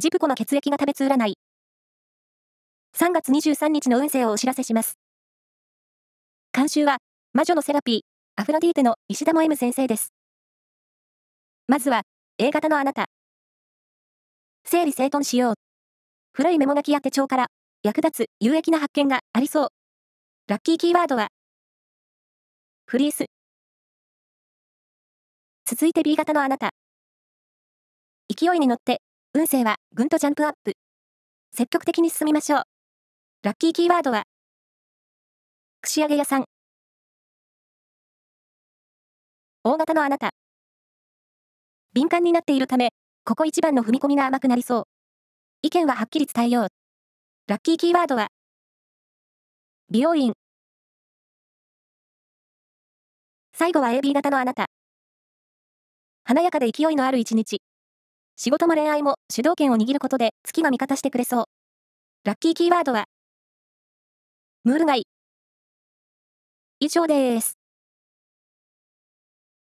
ジプコの血液が食べつ占い。3月23日の運勢をお知らせします。監修は、魔女のセラピー、アフロディーテの石田も M 先生です。まずは、A 型のあなた。整理整頓しよう。古いメモ書きや手帳から、役立つ有益な発見がありそう。ラッキーキーワードは、フリース。続いて B 型のあなた。勢いに乗って、運勢はぐんとジャンプアップ。積極的に進みましょう。ラッキーキーワードは、串揚げ屋さん。大型のあなた。敏感になっているため、ここ一番の踏み込みが甘くなりそう。意見ははっきり伝えよう。ラッキーキーワードは、美容院。最後は AB 型のあなた。華やかで勢いのある一日。仕事も恋愛も主導権を握ることで月が味方してくれそう。ラッキーキーワードは、ムール貝。以上です。